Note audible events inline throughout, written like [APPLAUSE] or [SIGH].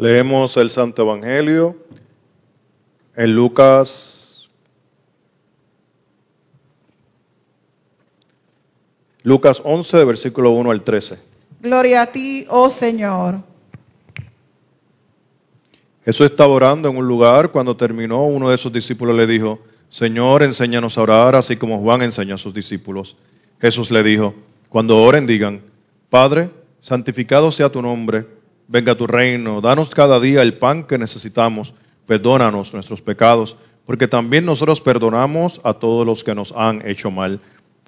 Leemos el Santo Evangelio en Lucas. Lucas 11, versículo 1 al 13. Gloria a ti, oh Señor. Jesús estaba orando en un lugar. Cuando terminó, uno de sus discípulos le dijo, Señor, enséñanos a orar, así como Juan enseñó a sus discípulos. Jesús le dijo, cuando oren digan, Padre, santificado sea tu nombre, venga tu reino, danos cada día el pan que necesitamos, perdónanos nuestros pecados, porque también nosotros perdonamos a todos los que nos han hecho mal.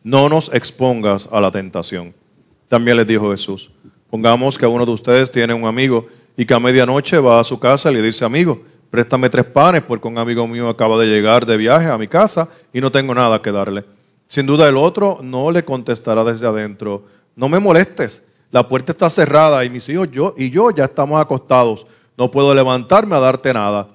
No nos expongas a la tentación. También les dijo Jesús, pongamos que uno de ustedes tiene un amigo y que a medianoche va a su casa y le dice, amigo, préstame tres panes porque un amigo mío acaba de llegar de viaje a mi casa y no tengo nada que darle. Sin duda el otro no le contestará desde adentro, no me molestes, la puerta está cerrada y mis hijos yo y yo ya estamos acostados, no puedo levantarme a darte nada.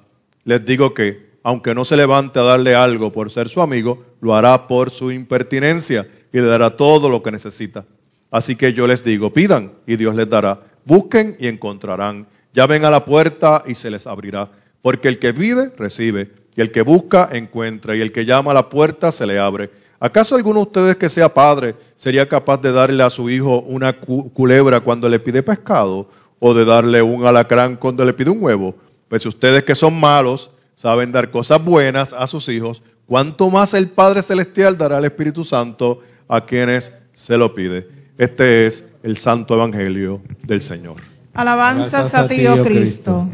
Les digo que, aunque no se levante a darle algo por ser su amigo, lo hará por su impertinencia y le dará todo lo que necesita. Así que yo les digo, pidan y Dios les dará, busquen y encontrarán, llamen a la puerta y se les abrirá, porque el que pide, recibe, y el que busca, encuentra, y el que llama a la puerta, se le abre. ¿Acaso alguno de ustedes que sea padre sería capaz de darle a su hijo una culebra cuando le pide pescado o de darle un alacrán cuando le pide un huevo? Pues ustedes que son malos saben dar cosas buenas a sus hijos, ¿cuánto más el Padre Celestial dará al Espíritu Santo a quienes se lo pide? Este es el Santo Evangelio del Señor. Alabanzas a ti, oh Cristo.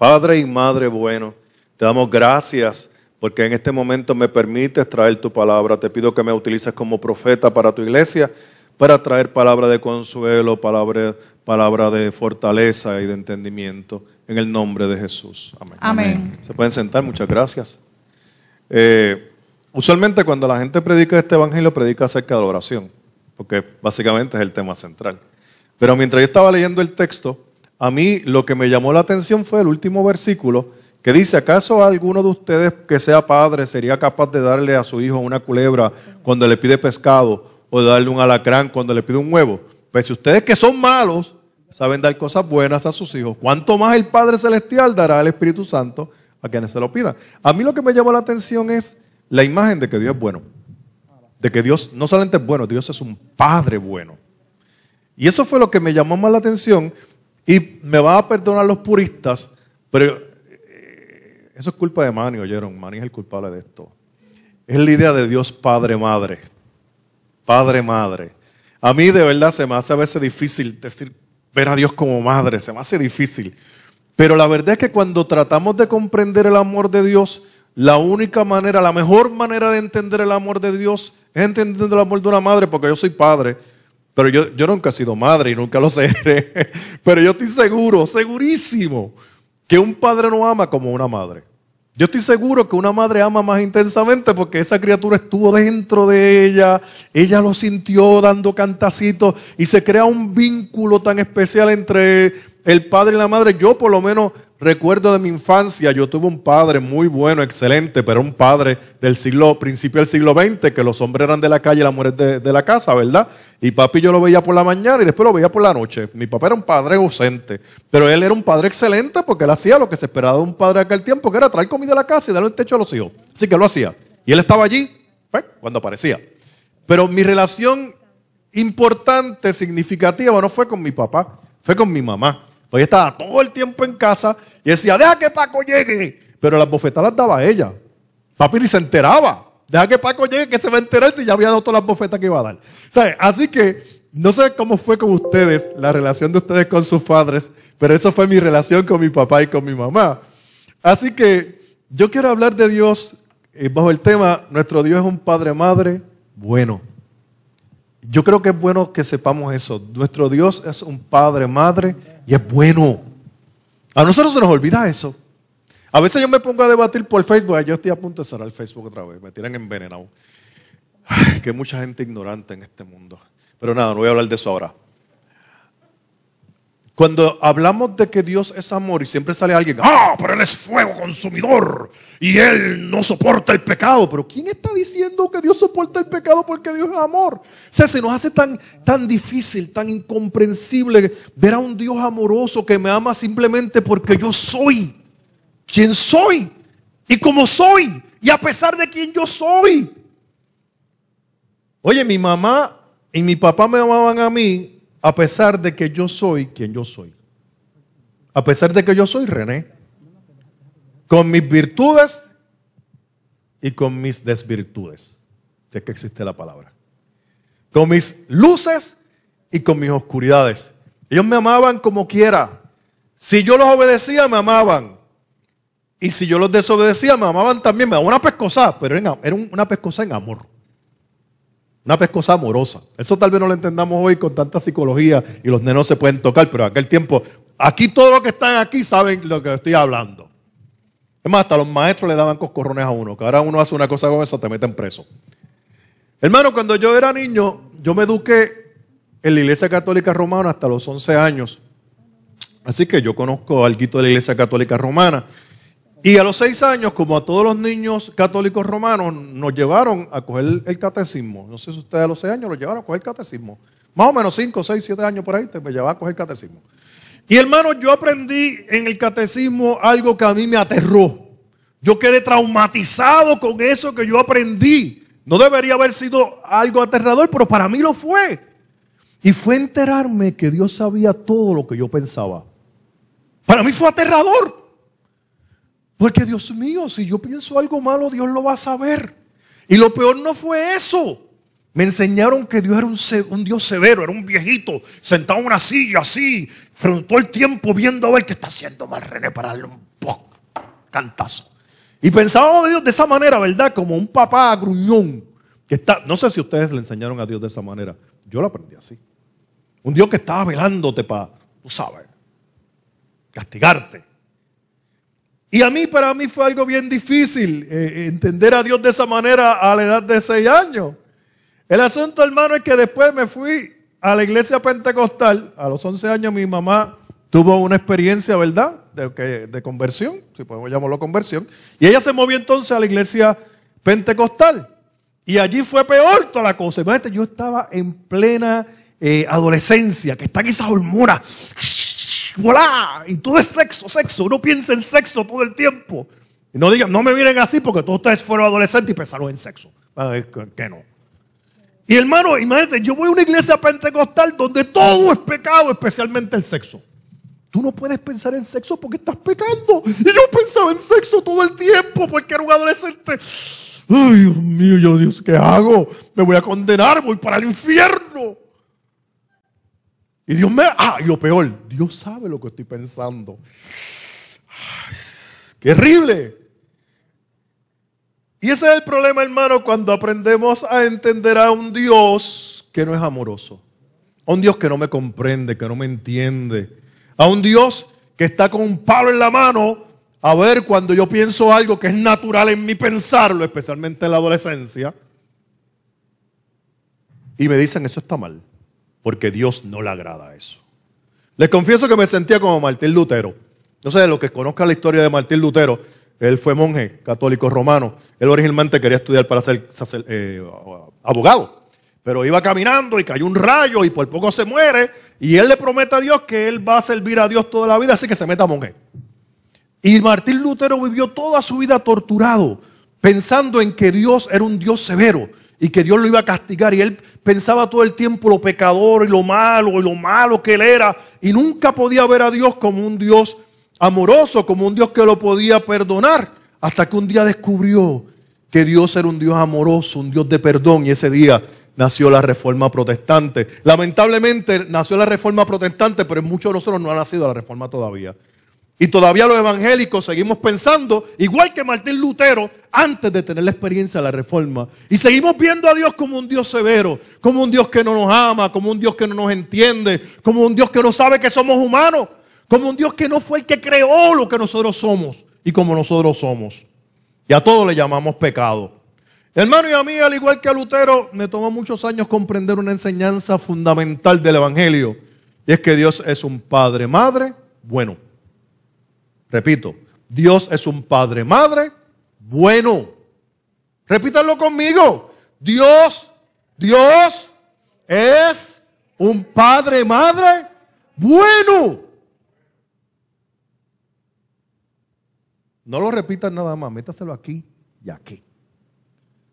Padre y Madre bueno, te damos gracias porque en este momento me permites traer tu palabra. Te pido que me utilices como profeta para tu iglesia, para traer palabra de consuelo, palabra, palabra de fortaleza y de entendimiento. En el nombre de Jesús. Amén. Amén. Se pueden sentar, muchas gracias. Eh, usualmente cuando la gente predica este evangelio, predica acerca de la oración, porque básicamente es el tema central. Pero mientras yo estaba leyendo el texto, a mí lo que me llamó la atención fue el último versículo que dice, ¿acaso alguno de ustedes que sea padre sería capaz de darle a su hijo una culebra cuando le pide pescado o de darle un alacrán cuando le pide un huevo? Pues si ustedes que son malos saben dar cosas buenas a sus hijos, ¿cuánto más el Padre Celestial dará al Espíritu Santo a quienes se lo pidan? A mí lo que me llamó la atención es la imagen de que Dios es bueno. De que Dios no solamente es bueno, Dios es un Padre bueno. Y eso fue lo que me llamó más la atención. Y me van a perdonar los puristas, pero eh, eso es culpa de Manny, oyeron. Manny es el culpable de esto. Es la idea de Dios Padre Madre. Padre Madre. A mí de verdad se me hace a veces difícil decir, ver a Dios como madre, se me hace difícil. Pero la verdad es que cuando tratamos de comprender el amor de Dios, la única manera, la mejor manera de entender el amor de Dios es entendiendo el amor de una madre, porque yo soy padre. Pero yo, yo nunca he sido madre y nunca lo seré. [LAUGHS] Pero yo estoy seguro, segurísimo, que un padre no ama como una madre. Yo estoy seguro que una madre ama más intensamente porque esa criatura estuvo dentro de ella, ella lo sintió dando cantacitos y se crea un vínculo tan especial entre el padre y la madre. Yo por lo menos recuerdo de mi infancia, yo tuve un padre muy bueno, excelente, pero un padre del siglo, principio del siglo XX, que los hombres eran de la calle y las mujeres de, la casa, ¿verdad? Y papi yo lo veía por la mañana y después lo veía por la noche. Mi papá era un padre ausente, pero él era un padre excelente porque él hacía lo que se esperaba de un padre de aquel tiempo, que era traer comida a la casa y darle el techo a los hijos. Así que lo hacía. Y él estaba allí, pues, cuando aparecía. Pero mi relación importante, significativa, no fue con mi papá, fue con mi mamá. Porque estaba todo el tiempo en casa y decía, deja que Paco llegue. Pero las bofetadas las daba ella. Papi ni se enteraba. Deja que Paco llegue que se va a enterar si ya había dado todas las bofetas que iba a dar. ¿Sabe? Así que no sé cómo fue con ustedes, la relación de ustedes con sus padres, pero eso fue mi relación con mi papá y con mi mamá. Así que yo quiero hablar de Dios eh, bajo el tema, nuestro Dios es un Padre Madre bueno. Yo creo que es bueno que sepamos eso. Nuestro Dios es un Padre Madre y es bueno. A nosotros se nos olvida eso. A veces yo me pongo a debatir por Facebook. Yo estoy a punto de cerrar el Facebook otra vez. Me tiran envenenado. Ay, que mucha gente ignorante en este mundo. Pero nada, no voy a hablar de eso ahora. Cuando hablamos de que Dios es amor y siempre sale alguien, ah, pero Él es fuego consumidor y Él no soporta el pecado. Pero ¿quién está diciendo que Dios soporta el pecado porque Dios es amor? O sea, se nos hace tan, tan difícil, tan incomprensible ver a un Dios amoroso que me ama simplemente porque yo soy quien soy y como soy y a pesar de quien yo soy. Oye, mi mamá y mi papá me amaban a mí a pesar de que yo soy quien yo soy. A pesar de que yo soy René. Con mis virtudes y con mis desvirtudes. Si que existe la palabra. Con mis luces y con mis oscuridades. Ellos me amaban como quiera. Si yo los obedecía, me amaban. Y si yo los desobedecía, me amaban también. Me daban una pescosa, pero era una pescosa en amor. Una pescosa amorosa. Eso tal vez no lo entendamos hoy con tanta psicología y los nenos se pueden tocar, pero aquel tiempo, aquí todos los que están aquí saben lo que estoy hablando. Es más, hasta los maestros le daban coscorrones a uno, que ahora uno hace una cosa con eso, te meten preso. Hermano, cuando yo era niño, yo me eduqué en la Iglesia Católica Romana hasta los 11 años. Así que yo conozco algo de la Iglesia Católica Romana. Y a los seis años, como a todos los niños católicos romanos, nos llevaron a coger el catecismo. No sé si ustedes a los seis años los llevaron a coger el catecismo. Más o menos cinco, seis, siete años por ahí, te me llevaba a coger el catecismo. Y hermano, yo aprendí en el catecismo algo que a mí me aterró. Yo quedé traumatizado con eso que yo aprendí. No debería haber sido algo aterrador, pero para mí lo fue. Y fue enterarme que Dios sabía todo lo que yo pensaba. Para mí fue aterrador. Porque Dios mío, si yo pienso algo malo, Dios lo va a saber. Y lo peor no fue eso. Me enseñaron que Dios era un, Dios severo, era un viejito, sentado en una silla así, todo el tiempo viendo a ver qué está haciendo mal René para darle un poco, cantazo. Y pensábamos de Dios de esa manera, ¿verdad? Como un papá gruñón. Que está, no sé si ustedes le enseñaron a Dios de esa manera. Yo lo aprendí así. Un Dios que estaba velándote para, tú sabes, castigarte. Y a mí, para mí fue algo bien difícil eh, entender a Dios de esa manera a la edad de seis años. El asunto, hermano, es que después me fui a la iglesia pentecostal. A los 11 años mi mamá tuvo una experiencia, ¿verdad? De, de conversión, si podemos llamarlo conversión. Y ella se movió entonces a la iglesia pentecostal. Y allí fue peor toda la cosa. Imagínate, yo estaba en plena eh, adolescencia, que están esas hormonas y todo es sexo, sexo. Uno piensa en sexo todo el tiempo. Y no digan, no me miren así porque todos ustedes fueron adolescentes y pensaron en sexo. Que no. Y hermano, imagínate, yo voy a una iglesia pentecostal donde todo es pecado, especialmente el sexo. Tú no puedes pensar en sexo porque estás pecando. Y yo pensaba en sexo todo el tiempo porque era un adolescente. Ay, Dios mío, yo Dios, ¿qué hago? Me voy a condenar, voy para el infierno. Y Dios me... Ah, y lo peor, Dios sabe lo que estoy pensando. ¡Qué horrible! Y ese es el problema, hermano, cuando aprendemos a entender a un Dios que no es amoroso. A un Dios que no me comprende, que no me entiende. A un Dios que está con un palo en la mano a ver cuando yo pienso algo que es natural en mí pensarlo, especialmente en la adolescencia. Y me dicen, eso está mal porque Dios no le agrada eso. Les confieso que me sentía como Martín Lutero. No sé, de lo que conozcan la historia de Martín Lutero, él fue monje católico romano. Él originalmente quería estudiar para ser, eh, abogado. Pero iba caminando y cayó un rayo y por poco se muere. Y él le promete a Dios que él va a servir a Dios toda la vida, así que se meta monje. Y Martín Lutero vivió toda su vida torturado, pensando en que Dios era un Dios severo y que Dios lo iba a castigar. Y él pensaba todo el tiempo lo pecador y lo malo y lo malo que él era. Y nunca podía ver a Dios como un Dios amoroso, como un Dios que lo podía perdonar. Hasta que un día descubrió que Dios era un Dios amoroso, un Dios de perdón, y ese día nació la reforma protestante. Lamentablemente nació la reforma protestante, pero en muchos de nosotros no ha nacido la reforma todavía. Y todavía los evangélicos seguimos pensando, igual que Martín Lutero, antes de tener la experiencia de la reforma. Y seguimos viendo a Dios como un Dios severo, como un Dios que no nos ama, como un Dios que no nos entiende, como un Dios que no sabe que somos humanos, como un Dios que no fue el que creó lo que nosotros somos y como nosotros somos. Y a todo le llamamos pecado. Hermano y a mí, al igual que a Lutero, me tomó muchos años comprender una enseñanza fundamental del Evangelio. Y es que Dios es un Padre, Madre, bueno. Repito, Dios es un Padre, Madre, bueno. Repítanlo conmigo. Dios, Dios es un Padre, Madre, bueno. No lo repitan nada más, métaselo aquí y aquí.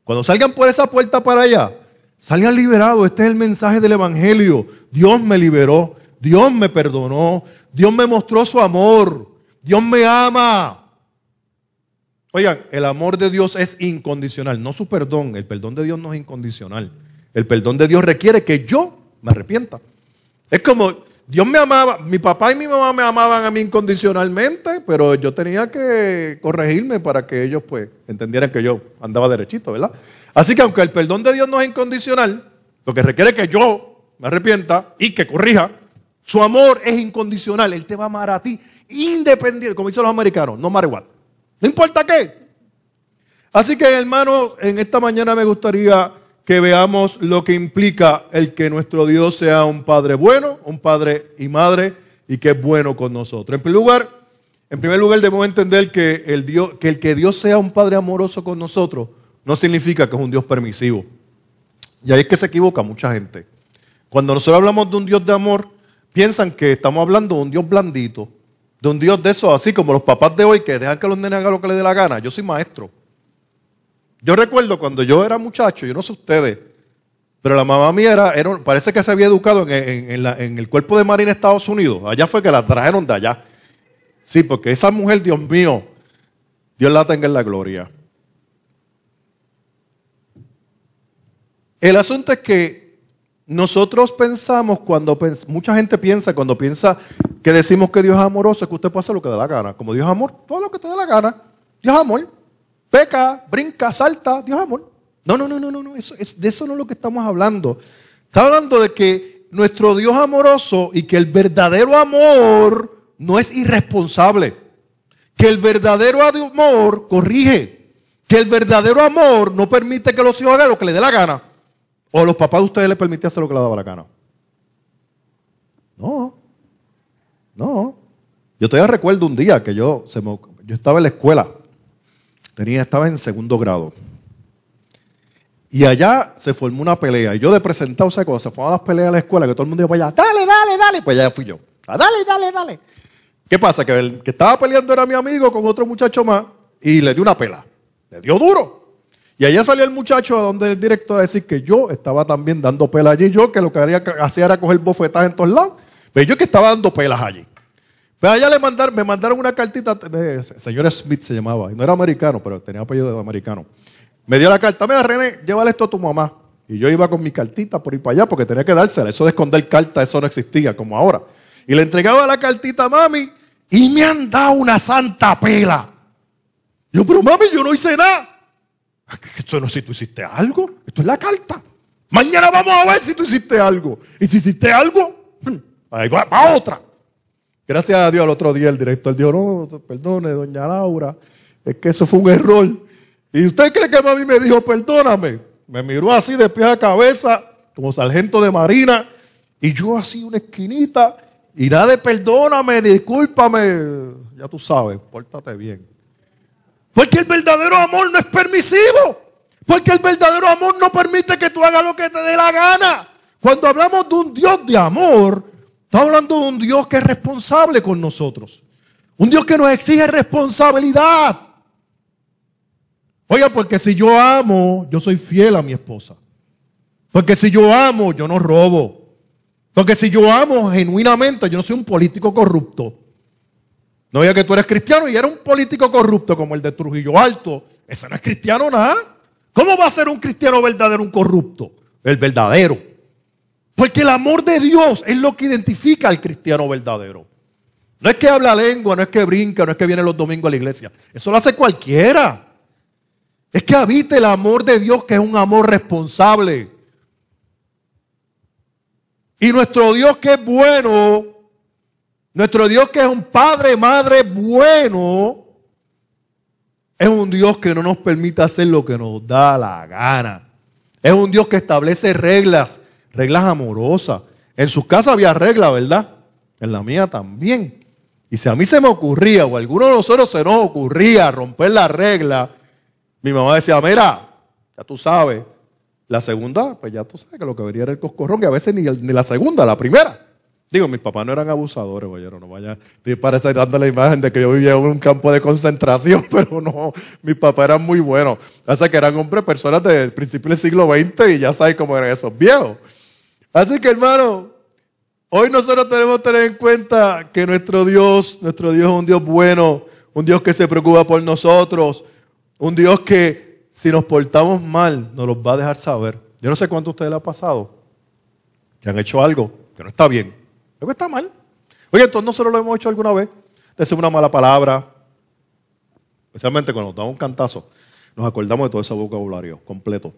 Cuando salgan por esa puerta para allá, salgan liberados. Este es el mensaje del Evangelio. Dios me liberó, Dios me perdonó, Dios me mostró su amor, Dios me ama. Oigan, el amor de Dios es incondicional, no su perdón. El perdón de Dios no es incondicional. El perdón de Dios requiere que yo me arrepienta. Es como, Dios me amaba, mi papá y mi mamá me amaban a mí incondicionalmente, pero yo tenía que corregirme para que ellos pues entendieran que yo andaba derechito, ¿verdad? Así que aunque el perdón de Dios no es incondicional, lo que requiere que yo me arrepienta y que corrija, su amor es incondicional. Él te va a amar a ti independiente, como dicen los americanos, no matter what. No importa qué. Así que hermanos, en esta mañana me gustaría que veamos lo que implica el que nuestro Dios sea un Padre bueno, un Padre y Madre, y que es bueno con nosotros. En primer lugar, en primer lugar debemos entender que el, Dios, que el que Dios sea un Padre amoroso con nosotros no significa que es un Dios permisivo. Y ahí es que se equivoca mucha gente. Cuando nosotros hablamos de un Dios de amor, piensan que estamos hablando de un Dios blandito, de un Dios de eso, así como los papás de hoy que dejan que los nenes hagan lo que les dé la gana. Yo soy maestro. Yo recuerdo cuando yo era muchacho, yo no sé ustedes, pero la mamá mía era, parece que se había educado en, el cuerpo de Marina Estados Unidos. Allá fue que la trajeron de allá. Sí, porque esa mujer, Dios mío, Dios la tenga en la gloria. El asunto es que nosotros pensamos cuando mucha gente piensa cuando piensa que decimos que Dios es amoroso, es que usted puede hacer lo que dé la gana. Como Dios es amor, todo lo que te dé la gana. Dios es amor peca, brinca, salta, Dios amor. No, no, no, no, no, Eso, es, de eso no es lo que estamos hablando. Estamos hablando de que nuestro Dios amoroso y que el verdadero amor no es irresponsable. Que el verdadero amor corrige. Que el verdadero amor no permite que los hijos hagan lo que le dé la gana. O los papás de ustedes les permiten hacer lo que les daba la gana. No. No. Yo todavía recuerdo un día que yo, yo estaba en la escuela Tenía, estaba en segundo grado. Y allá se formó una pelea. Y yo de presentado, o sea, cuando se formaban las peleas a la escuela, que todo el mundo iba allá, dale, dale, dale, pues allá fui yo. Ah, dale, dale, dale. ¿Qué pasa? Que el que estaba peleando era mi amigo con otro muchacho más y le dio una pela. Le dio duro. Y allá salió el muchacho a donde el director a decir que yo estaba también dando pelas allí. Yo que lo que hacía era coger bofetadas en todos lados. Pero yo que estaba dando pelas allí. Pero allá le mandaron, me mandaron una cartita, eh, señor Smith se llamaba, y no era americano, pero tenía apellido de americano. Me dio la carta, mira René, llévale esto a tu mamá. Y yo iba con mi cartita por ir para allá porque tenía que dársela. Eso de esconder carta, eso no existía como ahora. Y le entregaba la cartita a mami y me han dado una santa pela. Yo, pero mami, yo no hice nada. Esto no sé si tú hiciste algo. Esto es la carta. Mañana vamos a ver si tú hiciste algo. Y si hiciste algo, hmm, ahí va otra. Gracias a Dios al otro día el director dijo, no, perdone, doña Laura, es que eso fue un error. ¿Y usted cree que mami me dijo, perdóname? Me miró así de pie a cabeza, como sargento de marina, y yo así una esquinita, y nada de perdóname, discúlpame, ya tú sabes, pórtate bien. Porque el verdadero amor no es permisivo. Porque el verdadero amor no permite que tú hagas lo que te dé la gana. Cuando hablamos de un Dios de amor, Estamos hablando de un Dios que es responsable con nosotros. Un Dios que nos exige responsabilidad. Oiga, porque si yo amo, yo soy fiel a mi esposa. Porque si yo amo, yo no robo. Porque si yo amo genuinamente, yo no soy un político corrupto. No oiga que tú eres cristiano y eres un político corrupto como el de Trujillo Alto, Ese no es cristiano nada. ¿Cómo va a ser un cristiano verdadero un corrupto? El verdadero. Porque el amor de Dios es lo que identifica al cristiano verdadero. No es que habla lengua, no es que brinca, no es que viene los domingos a la iglesia. Eso lo hace cualquiera. Es que habita el amor de Dios, que es un amor responsable. Y nuestro Dios que es bueno, nuestro Dios que es un padre, madre bueno, es un Dios que no nos permite hacer lo que nos da la gana. Es un Dios que establece reglas, reglas amorosas. En su casa había reglas, ¿verdad? En la mía también. Y si a mí se me ocurría, o a alguno de nosotros se nos ocurría romper la regla, mi mamá decía, mira, ya tú sabes, la segunda, pues ya tú sabes que lo que vería era el coscorrón, y a veces ni, ni la segunda, la primera. Digo, mis papás no eran abusadores, oye, no vaya, parece dando la imagen de que yo vivía en un campo de concentración, [LAUGHS] pero no, mis papás eran muy buenos. Así que eran hombres, personas del principio del siglo XX y ya sabes cómo eran esos viejos. Así que hermano, hoy nosotros tenemos que tener en cuenta que nuestro Dios, nuestro Dios es un Dios bueno, un Dios que se preocupa por nosotros, un Dios que si nos portamos mal nos los va a dejar saber. Yo no sé cuánto a ustedes les ha pasado que han hecho algo que no está bien Luego está mal. Oye, entonces nosotros lo hemos hecho alguna vez. Decimos una mala palabra. Especialmente cuando nos damos un cantazo. Nos acordamos de todo ese vocabulario completo.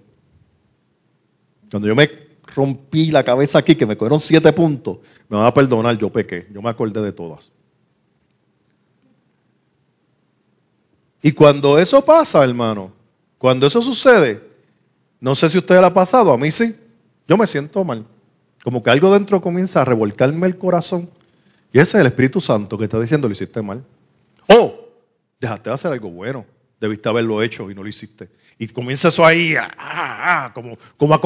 Cuando yo me rompí la cabeza aquí, que me cogieron siete puntos, me van a perdonar, yo pequé. Yo me acordé de todas. Y cuando eso pasa, hermano, cuando eso sucede, no sé si usted le ha pasado, a mí sí, yo me siento mal. Como que algo dentro comienza a revolcarme el corazón. Y ese es el Espíritu Santo que está diciendo, lo hiciste mal. O dejaste de hacer algo bueno. Debiste haberlo hecho y no lo hiciste. Y comienza eso ahí, ah, ah, ah, como, como a,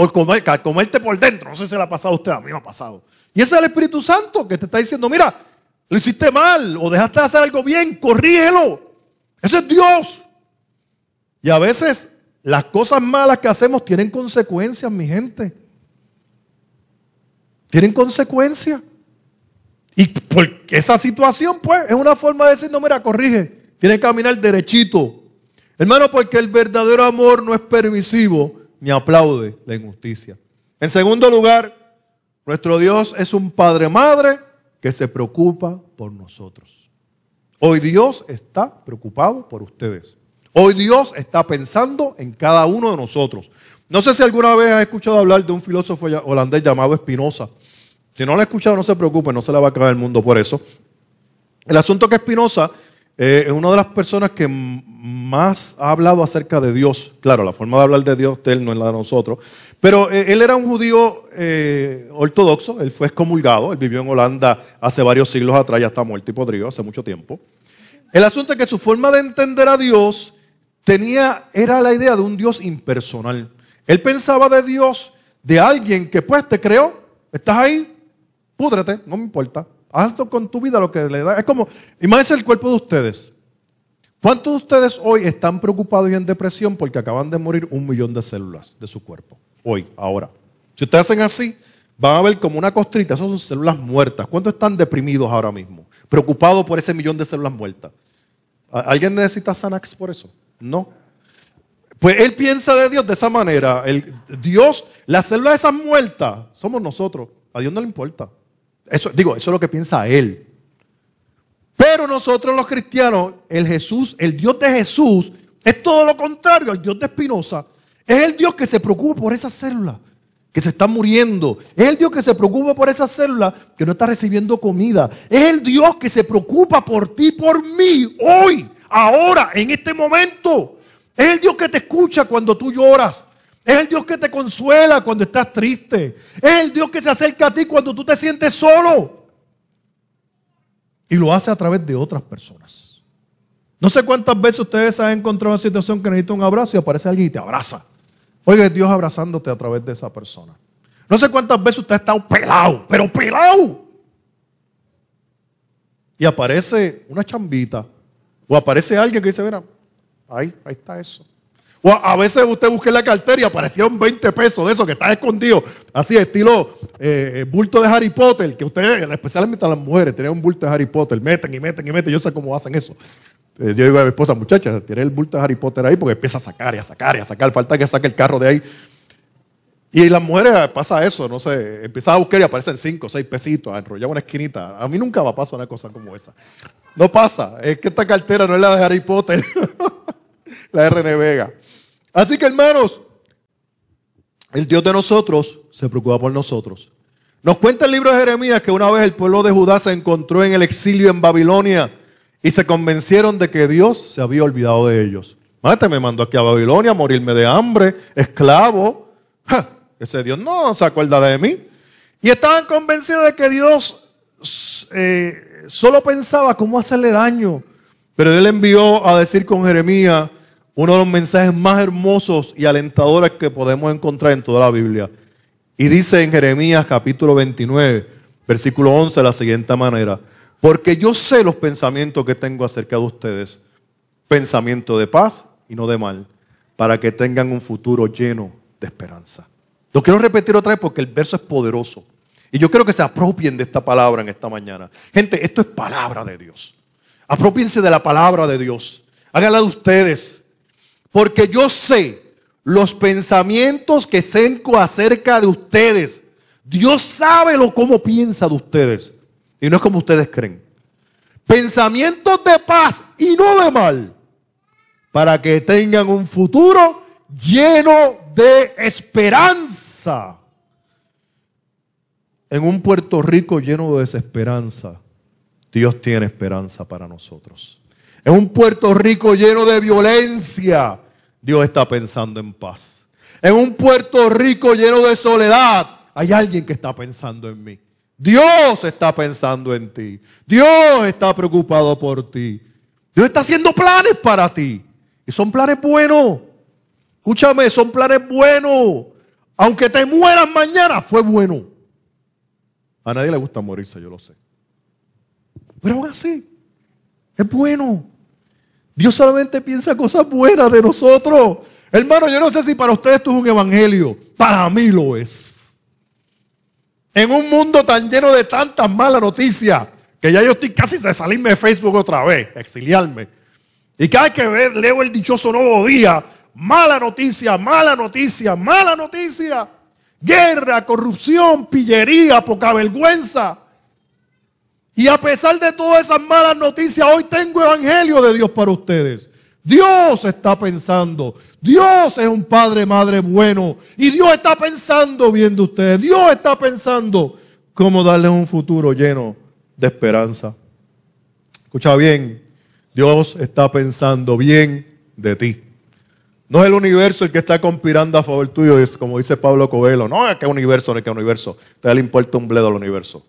comerte por dentro. No sé si le ha pasado a usted, a mí me ha pasado. Y ese es el Espíritu Santo que te está diciendo, mira, lo hiciste mal o dejaste de hacer algo bien, corrígelo. Ese es Dios. Y a veces las cosas malas que hacemos tienen consecuencias, mi gente tienen consecuencias. Y por esa situación, pues, es una forma de decir, no, mira, corrige, tiene que caminar derechito. Hermano, porque el verdadero amor no es permisivo ni aplaude la injusticia. En segundo lugar, nuestro Dios es un Padre Madre que se preocupa por nosotros. Hoy Dios está preocupado por ustedes. Hoy Dios está pensando en cada uno de nosotros. No sé si alguna vez has escuchado hablar de un filósofo holandés llamado Spinoza. Si no lo ha escuchado, no se preocupe, no se le va a acabar el mundo por eso. El asunto que Espinosa eh, es una de las personas que más ha hablado acerca de Dios. Claro, la forma de hablar de Dios él no es la de nosotros. Pero eh, él era un judío eh, ortodoxo, él fue excomulgado, él vivió en Holanda hace varios siglos atrás, ya está muerto y podrido, hace mucho tiempo. El asunto es que su forma de entender a Dios tenía, era la idea de un Dios impersonal. Él pensaba de Dios de alguien que pues te creó, estás ahí, púdrete, no me importa. Hazlo con tu vida lo que le da. Es como, imagínense el cuerpo de ustedes. ¿Cuántos de ustedes hoy están preocupados y en depresión porque acaban de morir un millón de células de su cuerpo? Hoy, ahora. Si ustedes hacen así, van a ver como una costrita, esas son células muertas. ¿Cuántos están deprimidos ahora mismo? Preocupados por ese millón de células muertas. ¿Alguien necesita Xanax por eso? No. Pues él piensa de Dios de esa manera. El, Dios, las células esas muertas, somos nosotros. A Dios no le importa. Eso, digo, eso es lo que piensa él. Pero nosotros los cristianos, el Jesús, el Dios de Jesús, es todo lo contrario al Dios de Espinosa. Es el Dios que se preocupa por esas células que se están muriendo. Es el Dios que se preocupa por esas células que no está recibiendo comida. Es el Dios que se preocupa por ti, por mí, hoy, ahora, en este momento. Es el Dios que te escucha cuando tú lloras. Es el Dios que te consuela cuando estás triste. Es el Dios que se acerca a ti cuando tú te sientes solo. Y lo hace a través de otras personas. No sé cuántas veces ustedes han encontrado una situación que necesita un abrazo y aparece alguien y te abraza. Es Dios abrazándote a través de esa persona. No sé cuántas veces usted ha estado pelado, pero pelado. Y aparece una chambita. O aparece alguien que dice, mira, ahí, ahí está eso. O a, veces usted busca en la cartera y aparecieron 20 pesos de eso que está escondido. Así, estilo eh, eh, bulto de Harry Potter, que ustedes, especialmente a las mujeres, tienen un bulto de Harry Potter, meten y meten y meten. Yo sé cómo hacen eso. Eh, yo digo a mi esposa, muchacha, tiene el bulto de Harry Potter ahí porque empieza a sacar y a sacar y a sacar. Falta que saque el carro de ahí. Y las mujeres pasa eso, no sé, empiezan a buscar y aparecen cinco, seis pesitos, a enrollar una esquinita. A mí nunca me pasa una cosa como esa. No pasa, es que esta cartera no es la de Harry Potter, [LAUGHS] la René Vega. Así que hermanos, el Dios de nosotros se preocupa por nosotros. Nos cuenta el libro de Jeremías que una vez el pueblo de Judá se encontró en el exilio en Babilonia y se convencieron de que Dios se había olvidado de ellos. Mate, me mandó aquí a Babilonia a morirme de hambre, esclavo. ese Dios no se acuerda de mí. Y estaban convencidos de que Dios eh, solo pensaba cómo hacerle daño. Pero Él envió a decir con Jeremías uno de los mensajes más hermosos y alentadores que podemos encontrar en toda la Biblia. Y dice en Jeremías capítulo 29, versículo 11 de la siguiente manera, porque yo sé los pensamientos que tengo acerca de ustedes, pensamiento de paz y no de mal, para que tengan un futuro lleno de esperanza. Lo quiero repetir otra vez porque el verso es poderoso. Y yo quiero que se apropien de esta palabra en esta mañana. Gente, esto es palabra de Dios. Apropiense de la palabra de Dios. Háganla de ustedes. Porque yo sé los pensamientos que senco acerca de ustedes. Dios sabe lo cómo piensa de ustedes. Y no es como ustedes creen. Pensamientos de paz y no de mal. Para que tengan un futuro lleno de esperanza. En un Puerto Rico lleno de desesperanza, Dios tiene esperanza para nosotros. En un Puerto Rico lleno de violencia, Dios está pensando en paz. En un Puerto Rico lleno de soledad, hay alguien que está pensando en mí. Dios está pensando en ti. Dios está preocupado por ti. Dios está haciendo planes para ti. Y son planes buenos. Escúchame, son planes buenos. Aunque te mueras mañana, fue bueno. A nadie le gusta morirse, yo lo sé. Pero aún así, es bueno. Dios solamente piensa cosas buenas de nosotros. Hermano, yo no sé si para ustedes esto es un evangelio. Para mí lo es. En un mundo tan lleno de tantas malas noticias, que ya yo estoy casi de salirme de Facebook otra vez, exiliarme. Y cada vez que leo el dichoso nuevo día, mala noticia, mala noticia, mala noticia. Guerra, corrupción, pillería, poca vergüenza. Y a pesar de todas esas malas noticias, hoy tengo evangelio de Dios para ustedes. Dios está pensando. Dios es un padre, madre bueno. Y Dios está pensando bien de ustedes. Dios está pensando cómo darles un futuro lleno de esperanza. Escucha bien. Dios está pensando bien de ti. No es el universo el que está conspirando a favor tuyo, como dice Pablo Coelho. No es que universo, no es que universo. Te le importa un bledo al universo.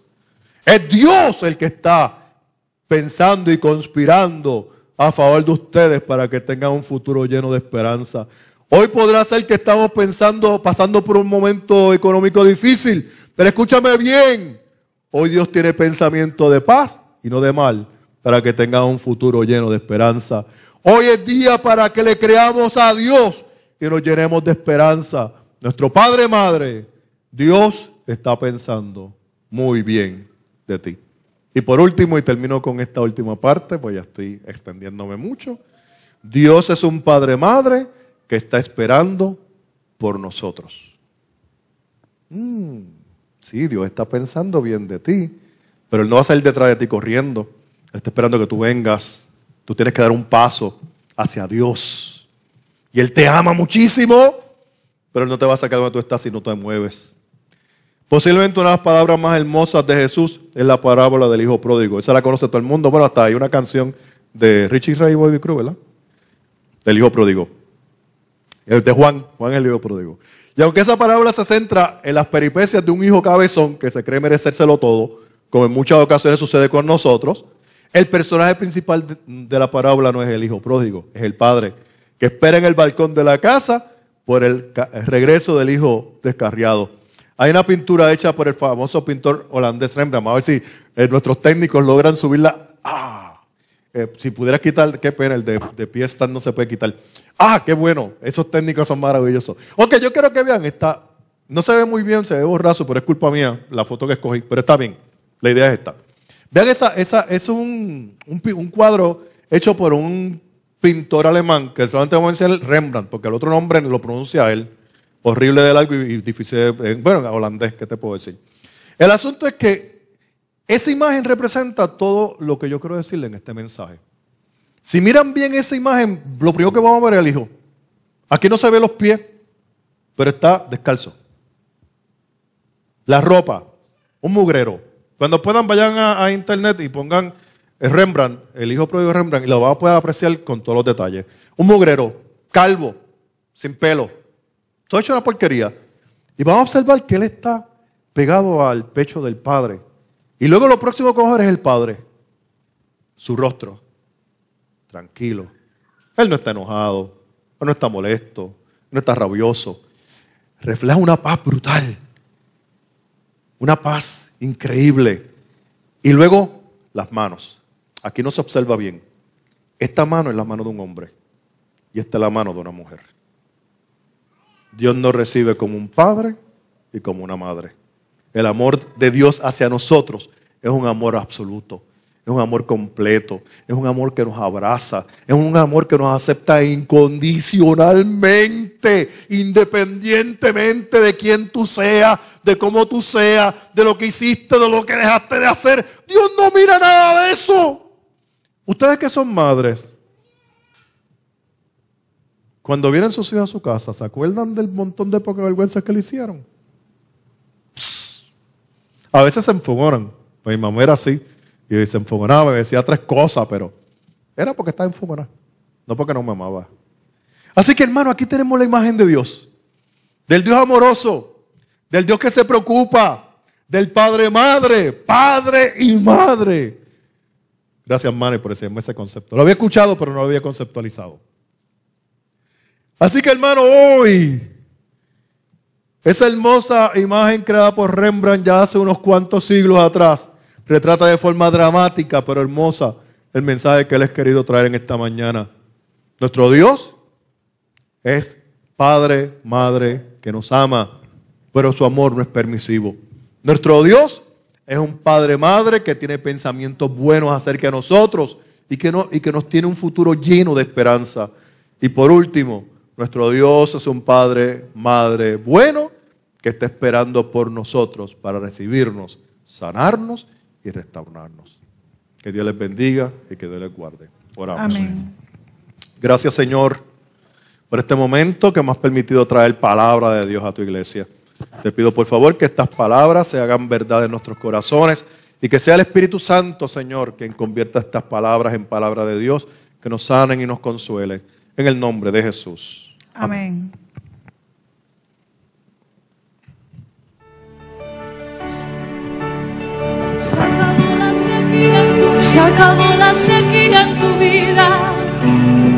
Es Dios el que está pensando y conspirando a favor de ustedes para que tengan un futuro lleno de esperanza. Hoy podrá ser que estamos pensando, pasando por un momento económico difícil, pero escúchame bien, hoy Dios tiene pensamiento de paz y no de mal para que tengan un futuro lleno de esperanza. Hoy es día para que le creamos a Dios y nos llenemos de esperanza. Nuestro Padre Madre, Dios está pensando muy bien de ti. Y por último, y termino con esta última parte, pues ya estoy extendiéndome mucho. Dios es un Padre Madre que está esperando por nosotros. Mm, sí, Dios está pensando bien de ti, pero Él no va a salir detrás de ti corriendo. Él está esperando que tú vengas. Tú tienes que dar un paso hacia Dios. Y Él te ama muchísimo, pero Él no te va a sacar donde tú estás si no te mueves. Posiblemente una de las palabras más hermosas de Jesús es la parábola del hijo pródigo. Esa la conoce todo el mundo. Bueno, hasta hay una canción de Richie Ray Bobby Cruz, ¿verdad? Del hijo pródigo. El de Juan, Juan el hijo pródigo. Y aunque esa parábola se centra en las peripecias de un hijo cabezón que se cree merecérselo todo, como en muchas ocasiones sucede con nosotros, el personaje principal de la parábola no es el hijo pródigo, es el padre, que espera en el balcón de la casa por el regreso del hijo descarriado. Hay una pintura hecha por el famoso pintor holandés Rembrandt. A ver si eh, nuestros técnicos logran subirla. Ah, eh, si pudieras quitar, qué pena, el de, pie stand no se puede quitar. Ah, qué bueno, esos técnicos son maravillosos. Ok, yo quiero que vean, esta, no se ve muy bien, se ve borrazo, pero es culpa mía la foto que escogí, pero está bien, la idea es esta. Vean, esa, esa es un, un, cuadro hecho por un pintor alemán, que solamente vamos a decir Rembrandt, porque el otro nombre lo pronuncia él, horrible de largo y, difícil, de, bueno, holandés, ¿qué te puedo decir? El asunto es que esa imagen representa todo lo que yo quiero decirle en este mensaje. Si miran bien esa imagen, lo primero que vamos a ver es el hijo. Aquí no se ve los pies, pero está descalzo. La ropa, un mugrero. Cuando puedan, vayan a, internet y pongan Rembrandt, el hijo pródigo de Rembrandt, y lo van a poder apreciar con todos los detalles. Un mugrero, calvo, sin pelo, todo hecho una porquería. Y vamos a observar que él está pegado al pecho del padre. Y luego lo próximo que vamos a ver es el padre, su rostro, tranquilo. Él no está enojado, él no está molesto, no está rabioso. Refleja una paz brutal. Una paz increíble. Y luego las manos. Aquí no se observa bien. Esta mano es la mano de un hombre y esta es la mano de una mujer. Dios nos recibe como un padre y como una madre. El amor de Dios hacia nosotros es un amor absoluto. Es un amor completo, es un amor que nos abraza, es un amor que nos acepta incondicionalmente, independientemente de quién tú seas, de cómo tú seas, de lo que hiciste, de lo que dejaste de hacer. Dios no mira nada de eso. Ustedes que son madres, cuando vienen sus hijos a su casa, ¿se acuerdan del montón de poca vergüenza que le hicieron? A veces se enfogonan. Mi mamá era así. Y se enfogonaba y decía tres cosas, pero era porque estaba enfogonada, no porque no me amaba. Así que hermano, aquí tenemos la imagen de Dios, del Dios amoroso, del Dios que se preocupa, del Padre Madre, Padre y Madre. Gracias, Mane, por ese, ese concepto. Lo había escuchado, pero no lo había conceptualizado. Así que, hermano, hoy, esa hermosa imagen creada por Rembrandt ya hace unos cuantos siglos atrás, retrata de forma dramática pero hermosa el mensaje que Él ha querido traer en esta mañana. Nuestro Dios es Padre, Madre, que nos ama, pero su amor no es permisivo. Nuestro Dios es un Padre, Madre que tiene pensamientos buenos acerca de nosotros y que, no, y que nos tiene un futuro lleno de esperanza. Y por último, nuestro Dios es un Padre, Madre bueno que está esperando por nosotros para recibirnos, sanarnos y restaurarnos. Que Dios les bendiga y que Dios les guarde. Oramos. Amén. Gracias Señor por este momento que me has permitido traer palabra de Dios a tu iglesia. Te pido por favor que estas palabras se hagan verdad en nuestros corazones y que sea el Espíritu Santo, Señor, quien convierta estas palabras en palabra de Dios, que nos sanen y nos consuelen en el nombre de Jesús. Amén. Amén. Se acabó la sequía en tu vida.